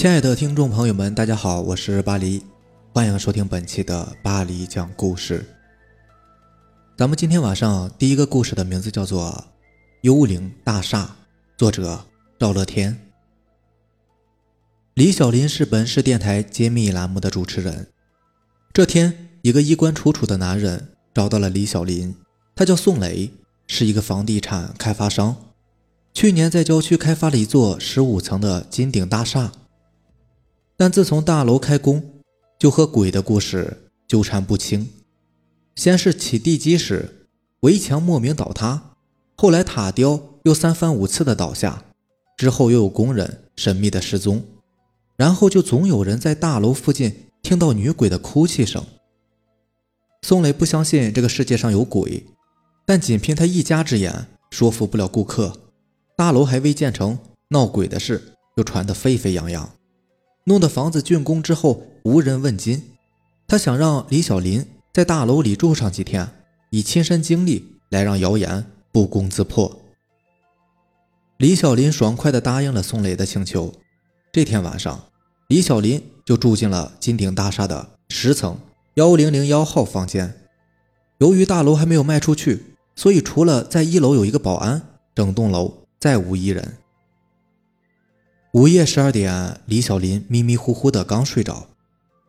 亲爱的听众朋友们，大家好，我是巴黎，欢迎收听本期的巴黎讲故事。咱们今天晚上第一个故事的名字叫做《幽灵大厦》，作者赵乐天。李小林是本市电台揭秘栏目的主持人。这天，一个衣冠楚楚的男人找到了李小林，他叫宋雷，是一个房地产开发商，去年在郊区开发了一座十五层的金顶大厦。但自从大楼开工，就和鬼的故事纠缠不清。先是起地基时，围墙莫名倒塌，后来塔吊又三番五次的倒下，之后又有工人神秘的失踪，然后就总有人在大楼附近听到女鬼的哭泣声。宋磊不相信这个世界上有鬼，但仅凭他一家之言说服不了顾客。大楼还未建成，闹鬼的事就传得沸沸扬扬。弄得房子竣工之后无人问津，他想让李小林在大楼里住上几天，以亲身经历来让谣言不攻自破。李小林爽快地答应了宋磊的请求。这天晚上，李小林就住进了金鼎大厦的十层幺零零幺号房间。由于大楼还没有卖出去，所以除了在一楼有一个保安，整栋楼再无一人。午夜十二点，李小林迷迷糊糊的刚睡着，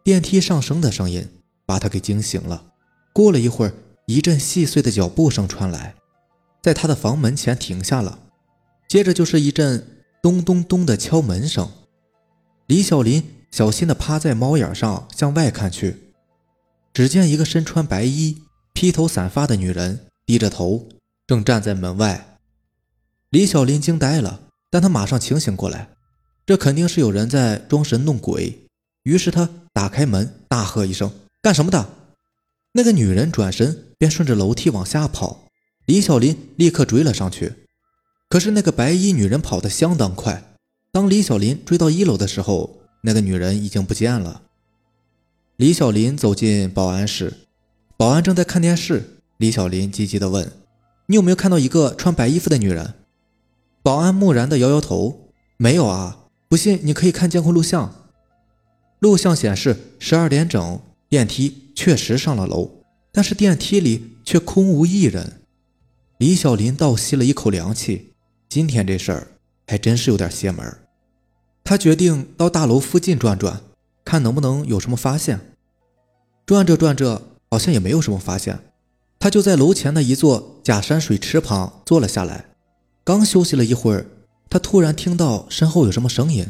电梯上升的声音把他给惊醒了。过了一会儿，一阵细碎的脚步声传来，在他的房门前停下了。接着就是一阵咚咚咚的敲门声。李小林小心的趴在猫眼上向外看去，只见一个身穿白衣、披头散发的女人低着头，正站在门外。李小林惊呆了，但他马上清醒过来。这肯定是有人在装神弄鬼，于是他打开门，大喝一声：“干什么的？”那个女人转身便顺着楼梯往下跑，李小林立刻追了上去。可是那个白衣女人跑得相当快，当李小林追到一楼的时候，那个女人已经不见了。李小林走进保安室，保安正在看电视。李小林急急地问：“你有没有看到一个穿白衣服的女人？”保安木然地摇摇头：“没有啊。”不信，你可以看监控录像。录像显示，十二点整，电梯确实上了楼，但是电梯里却空无一人。李小林倒吸了一口凉气，今天这事儿还真是有点邪门。他决定到大楼附近转转，看能不能有什么发现。转着转着，好像也没有什么发现。他就在楼前的一座假山水池旁坐了下来，刚休息了一会儿。他突然听到身后有什么声音，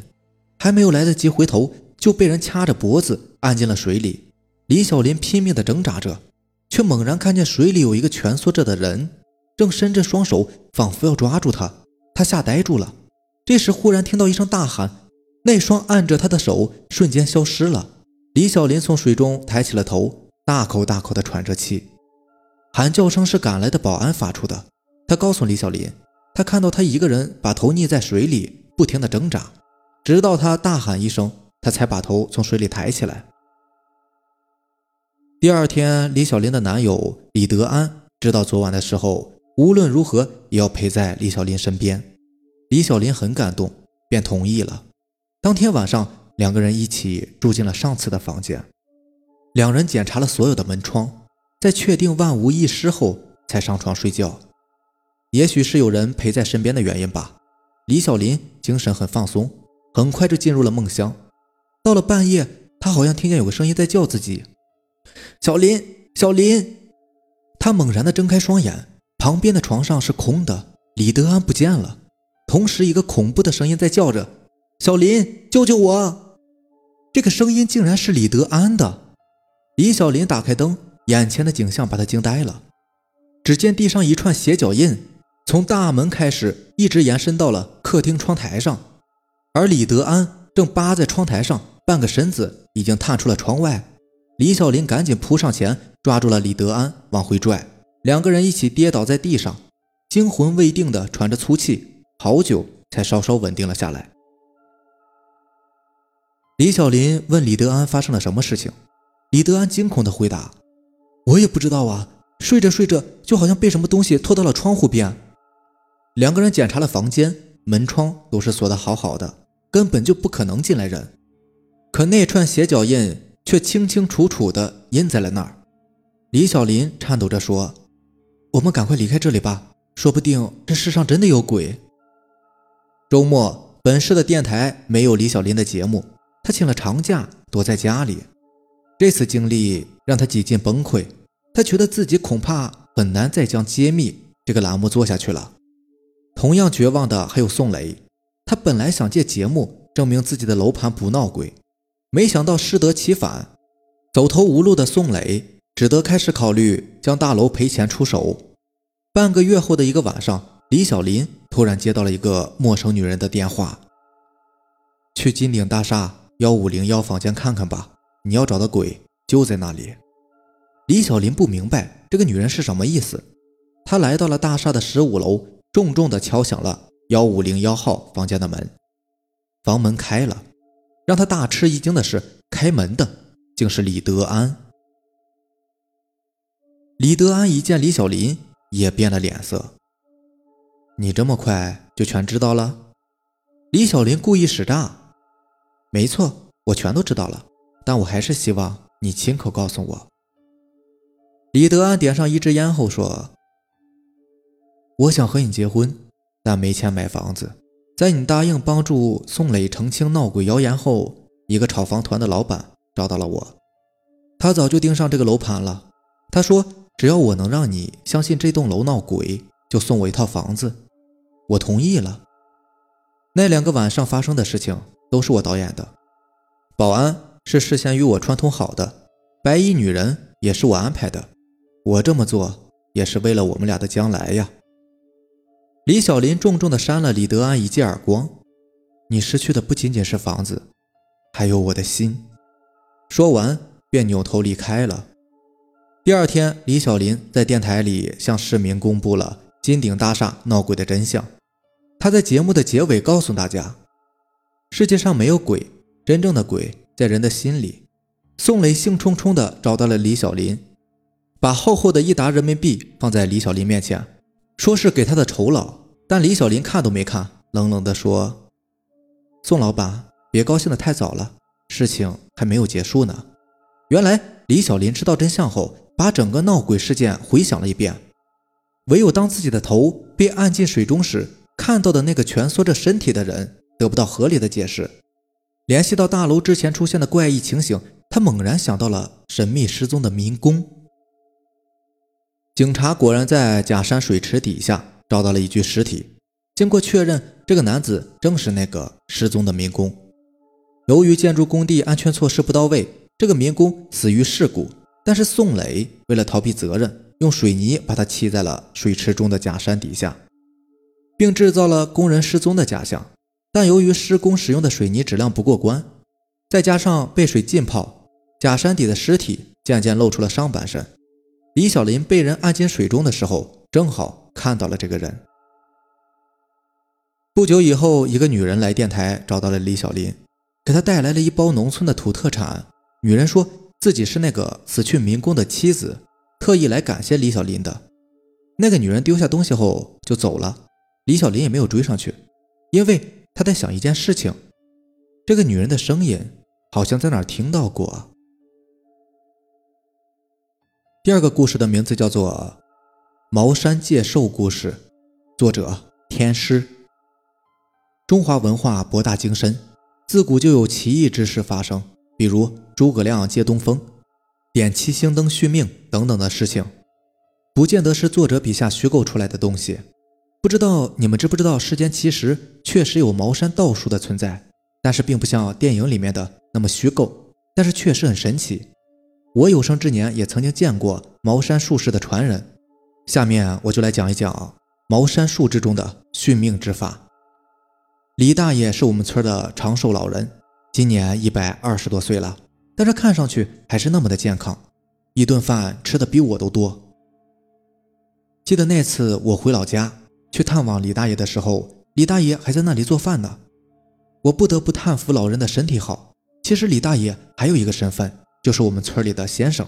还没有来得及回头，就被人掐着脖子按进了水里。李小林拼命地挣扎着，却猛然看见水里有一个蜷缩着的人，正伸着双手，仿佛要抓住他。他吓呆住了。这时忽然听到一声大喊，那双按着他的手瞬间消失了。李小林从水中抬起了头，大口大口地喘着气。喊叫声是赶来的保安发出的。他告诉李小林。他看到他一个人把头溺在水里，不停地挣扎，直到他大喊一声，他才把头从水里抬起来。第二天，李小林的男友李德安知道昨晚的时候，无论如何也要陪在李小林身边。李小林很感动，便同意了。当天晚上，两个人一起住进了上次的房间。两人检查了所有的门窗，在确定万无一失后，才上床睡觉。也许是有人陪在身边的原因吧，李小林精神很放松，很快就进入了梦乡。到了半夜，他好像听见有个声音在叫自己：“小林，小林！”他猛然的睁开双眼，旁边的床上是空的，李德安不见了。同时，一个恐怖的声音在叫着：“小林，救救我！”这个声音竟然是李德安的。李小林打开灯，眼前的景象把他惊呆了。只见地上一串鞋脚印。从大门开始，一直延伸到了客厅窗台上，而李德安正扒在窗台上，半个身子已经探出了窗外。李小林赶紧扑上前，抓住了李德安，往回拽，两个人一起跌倒在地上，惊魂未定的喘着粗气，好久才稍稍稳定了下来。李小林问李德安发生了什么事情，李德安惊恐的回答：“我也不知道啊，睡着睡着就好像被什么东西拖到了窗户边。”两个人检查了房间，门窗都是锁得好好的，根本就不可能进来人。可那串鞋脚印却清清楚楚地印在了那儿。李小林颤抖着说：“我们赶快离开这里吧，说不定这世上真的有鬼。”周末，本市的电台没有李小林的节目，他请了长假，躲在家里。这次经历让他几近崩溃，他觉得自己恐怕很难再将揭秘这个栏目做下去了。同样绝望的还有宋雷，他本来想借节目证明自己的楼盘不闹鬼，没想到适得其反。走投无路的宋雷只得开始考虑将大楼赔钱出手。半个月后的一个晚上，李小林。突然接到了一个陌生女人的电话，去金鼎大厦幺五零幺房间看看吧，你要找的鬼就在那里。李小林不明白这个女人是什么意思，他来到了大厦的十五楼，重重的敲响了幺五零幺号房间的门，房门开了，让他大吃一惊的是，开门的竟是李德安。李德安一见李小林，也变了脸色。你这么快就全知道了？李小林故意使诈。没错，我全都知道了，但我还是希望你亲口告诉我。李德安点上一支烟后说：“我想和你结婚，但没钱买房子。在你答应帮助宋磊澄清闹鬼谣言后，一个炒房团的老板找到了我，他早就盯上这个楼盘了。他说，只要我能让你相信这栋楼闹鬼，就送我一套房子。”我同意了。那两个晚上发生的事情都是我导演的，保安是事先与我串通好的，白衣女人也是我安排的。我这么做也是为了我们俩的将来呀。李小林重重地扇了李德安一记耳光：“你失去的不仅仅是房子，还有我的心。”说完便扭头离开了。第二天，李小林在电台里向市民公布了金鼎大厦闹鬼的真相。他在节目的结尾告诉大家：“世界上没有鬼，真正的鬼在人的心里。”宋磊兴冲冲地找到了李小林，把厚厚的一沓人民币放在李小林面前，说是给他的酬劳。但李小林看都没看，冷冷地说：“宋老板，别高兴得太早了，事情还没有结束呢。”原来李小林知道真相后，把整个闹鬼事件回想了一遍，唯有当自己的头被按进水中时。看到的那个蜷缩着身体的人得不到合理的解释，联系到大楼之前出现的怪异情形，他猛然想到了神秘失踪的民工。警察果然在假山水池底下找到了一具尸体，经过确认，这个男子正是那个失踪的民工。由于建筑工地安全措施不到位，这个民工死于事故。但是宋磊为了逃避责任，用水泥把他砌在了水池中的假山底下。并制造了工人失踪的假象，但由于施工使用的水泥质量不过关，再加上被水浸泡，假山底的尸体渐渐露出了上半身。李小林被人按进水中的时候，正好看到了这个人。不久以后，一个女人来电台找到了李小林，给他带来了一包农村的土特产。女人说自己是那个死去民工的妻子，特意来感谢李小林的。那个女人丢下东西后就走了。李小林也没有追上去，因为他在想一件事情：这个女人的声音好像在哪听到过。第二个故事的名字叫做《茅山借寿故事》，作者天师。中华文化博大精深，自古就有奇异之事发生，比如诸葛亮借东风、点七星灯续命等等的事情，不见得是作者笔下虚构出来的东西。不知道你们知不知道，世间其实确实有茅山道术的存在，但是并不像电影里面的那么虚构，但是确实很神奇。我有生之年也曾经见过茅山术士的传人，下面我就来讲一讲茅山术之中的续命之法。李大爷是我们村的长寿老人，今年一百二十多岁了，但是看上去还是那么的健康，一顿饭吃的比我都多。记得那次我回老家。去探望李大爷的时候，李大爷还在那里做饭呢。我不得不叹服老人的身体好。其实李大爷还有一个身份，就是我们村里的先生，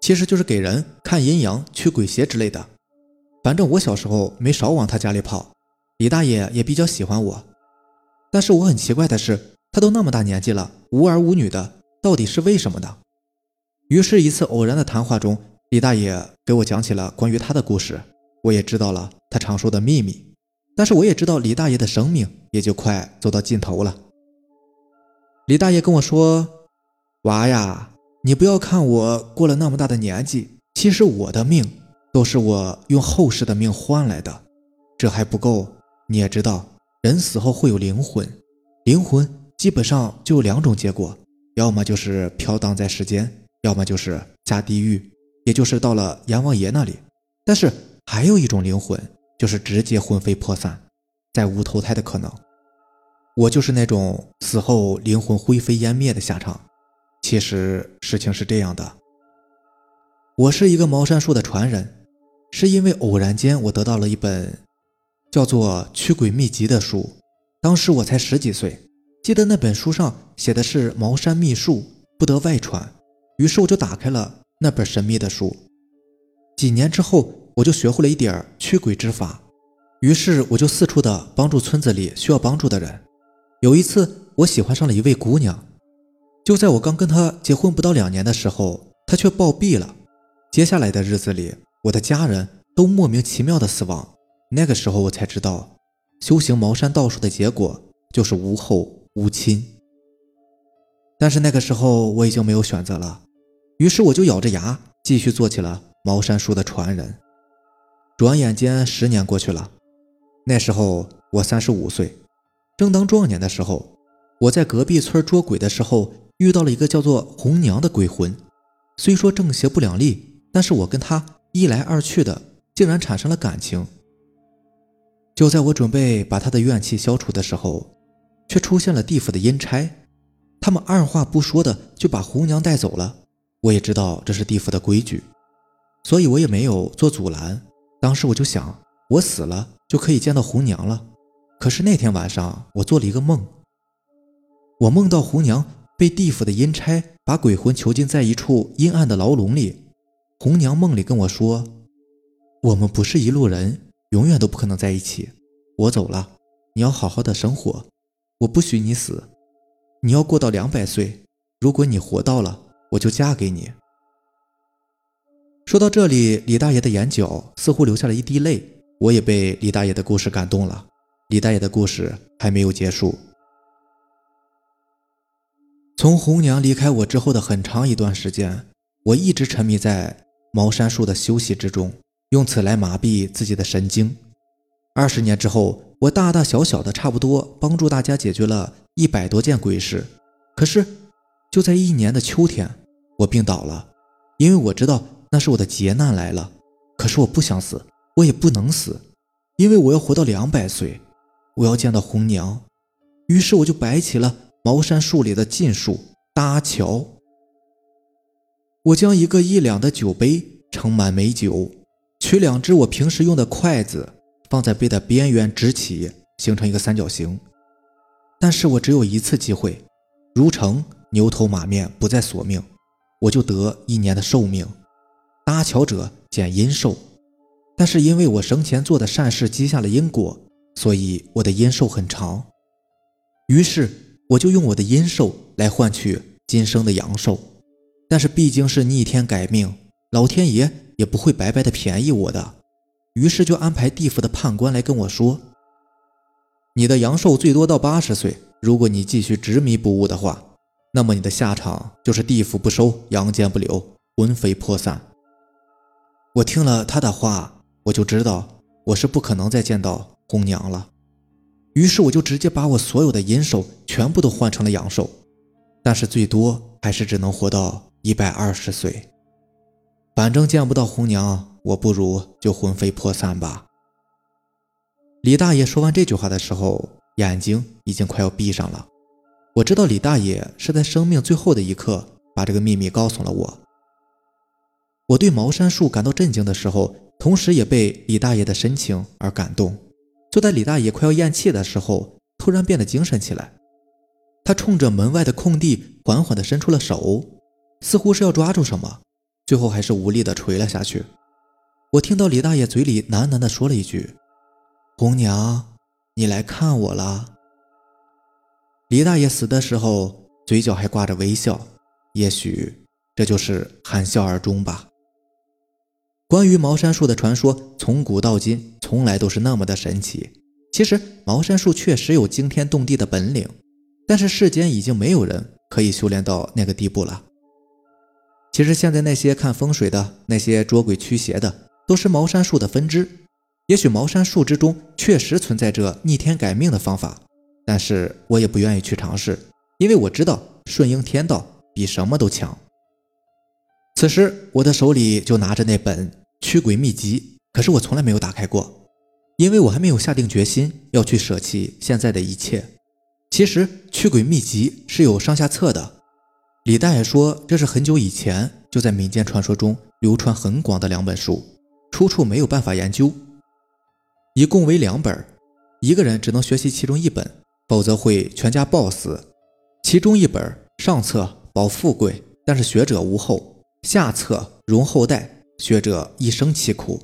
其实就是给人看阴阳、驱鬼邪之类的。反正我小时候没少往他家里跑，李大爷也比较喜欢我。但是我很奇怪的是，他都那么大年纪了，无儿无女的，到底是为什么呢？于是，一次偶然的谈话中，李大爷给我讲起了关于他的故事，我也知道了他常说的秘密。但是，我也知道李大爷的生命也就快走到尽头了。李大爷跟我说：“娃呀，你不要看我过了那么大的年纪，其实我的命都是我用后世的命换来的。这还不够，你也知道。”人死后会有灵魂，灵魂基本上就有两种结果，要么就是飘荡在世间，要么就是下地狱，也就是到了阎王爷那里。但是还有一种灵魂，就是直接魂飞魄散，再无投胎的可能。我就是那种死后灵魂灰飞烟灭的下场。其实事情是这样的，我是一个茅山术的传人，是因为偶然间我得到了一本。叫做《驱鬼秘籍》的书，当时我才十几岁，记得那本书上写的是茅山秘术不得外传，于是我就打开了那本神秘的书。几年之后，我就学会了一点驱鬼之法，于是我就四处的帮助村子里需要帮助的人。有一次，我喜欢上了一位姑娘，就在我刚跟他结婚不到两年的时候，他却暴毙了。接下来的日子里，我的家人都莫名其妙的死亡。那个时候我才知道，修行茅山道术的结果就是无后无亲。但是那个时候我已经没有选择了，于是我就咬着牙继续做起了茅山术的传人。转眼间十年过去了，那时候我三十五岁，正当壮年的时候，我在隔壁村捉鬼的时候遇到了一个叫做红娘的鬼魂。虽说正邪不两立，但是我跟她一来二去的，竟然产生了感情。就在我准备把她的怨气消除的时候，却出现了地府的阴差，他们二话不说的就把红娘带走了。我也知道这是地府的规矩，所以我也没有做阻拦。当时我就想，我死了就可以见到红娘了。可是那天晚上，我做了一个梦，我梦到红娘被地府的阴差把鬼魂囚禁在一处阴暗的牢笼里。红娘梦里跟我说：“我们不是一路人。”永远都不可能在一起。我走了，你要好好的生活，我不许你死。你要过到两百岁，如果你活到了，我就嫁给你。说到这里，李大爷的眼角似乎流下了一滴泪。我也被李大爷的故事感动了。李大爷的故事还没有结束。从红娘离开我之后的很长一段时间，我一直沉迷在茅山术的修习之中。用此来麻痹自己的神经。二十年之后，我大大小小的差不多帮助大家解决了一百多件鬼事。可是，就在一年的秋天，我病倒了。因为我知道那是我的劫难来了。可是我不想死，我也不能死，因为我要活到两百岁，我要见到红娘。于是我就摆起了茅山术里的禁术搭桥。我将一个一两的酒杯盛满美酒。取两只我平时用的筷子，放在杯的边缘直起，形成一个三角形。但是我只有一次机会，如成牛头马面，不再索命，我就得一年的寿命。搭桥者减阴寿，但是因为我生前做的善事积下了因果，所以我的阴寿很长。于是我就用我的阴寿来换取今生的阳寿。但是毕竟是逆天改命，老天爷。也不会白白的便宜我的，于是就安排地府的判官来跟我说：“你的阳寿最多到八十岁，如果你继续执迷不悟的话，那么你的下场就是地府不收，阳间不留，魂飞魄散。”我听了他的话，我就知道我是不可能再见到红娘了，于是我就直接把我所有的阴寿全部都换成了阳寿，但是最多还是只能活到一百二十岁。反正见不到红娘，我不如就魂飞魄散吧。李大爷说完这句话的时候，眼睛已经快要闭上了。我知道李大爷是在生命最后的一刻把这个秘密告诉了我。我对茅山术感到震惊的时候，同时也被李大爷的深情而感动。就在李大爷快要咽气的时候，突然变得精神起来。他冲着门外的空地缓缓地伸出了手，似乎是要抓住什么。最后还是无力的垂了下去。我听到李大爷嘴里喃喃的说了一句：“红娘，你来看我了。”李大爷死的时候嘴角还挂着微笑，也许这就是含笑而终吧。关于茅山术的传说，从古到今从来都是那么的神奇。其实茅山术确实有惊天动地的本领，但是世间已经没有人可以修炼到那个地步了。其实现在那些看风水的，那些捉鬼驱邪的，都是茅山术的分支。也许茅山术之中确实存在着逆天改命的方法，但是我也不愿意去尝试，因为我知道顺应天道比什么都强。此时我的手里就拿着那本驱鬼秘籍，可是我从来没有打开过，因为我还没有下定决心要去舍弃现在的一切。其实驱鬼秘籍是有上下册的，李大爷说这是很久以前就在民间传说中流传很广的两本书，出处没有办法研究。一共为两本，一个人只能学习其中一本，否则会全家暴死。其中一本上册保富贵，但是学者无后；下册容后代，学者一生凄苦。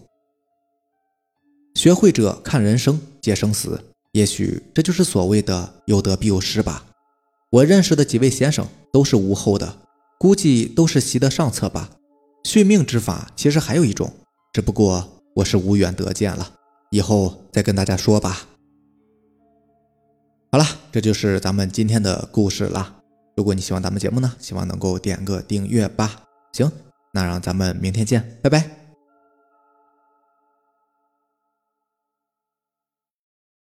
学会者看人生皆生死，也许这就是所谓的有得必有失吧。我认识的几位先生都是无后的，估计都是习得上策吧。续命之法其实还有一种，只不过我是无缘得见了。以后再跟大家说吧。好了，这就是咱们今天的故事了。如果你喜欢咱们节目呢，希望能够点个订阅吧。行，那让咱们明天见，拜拜。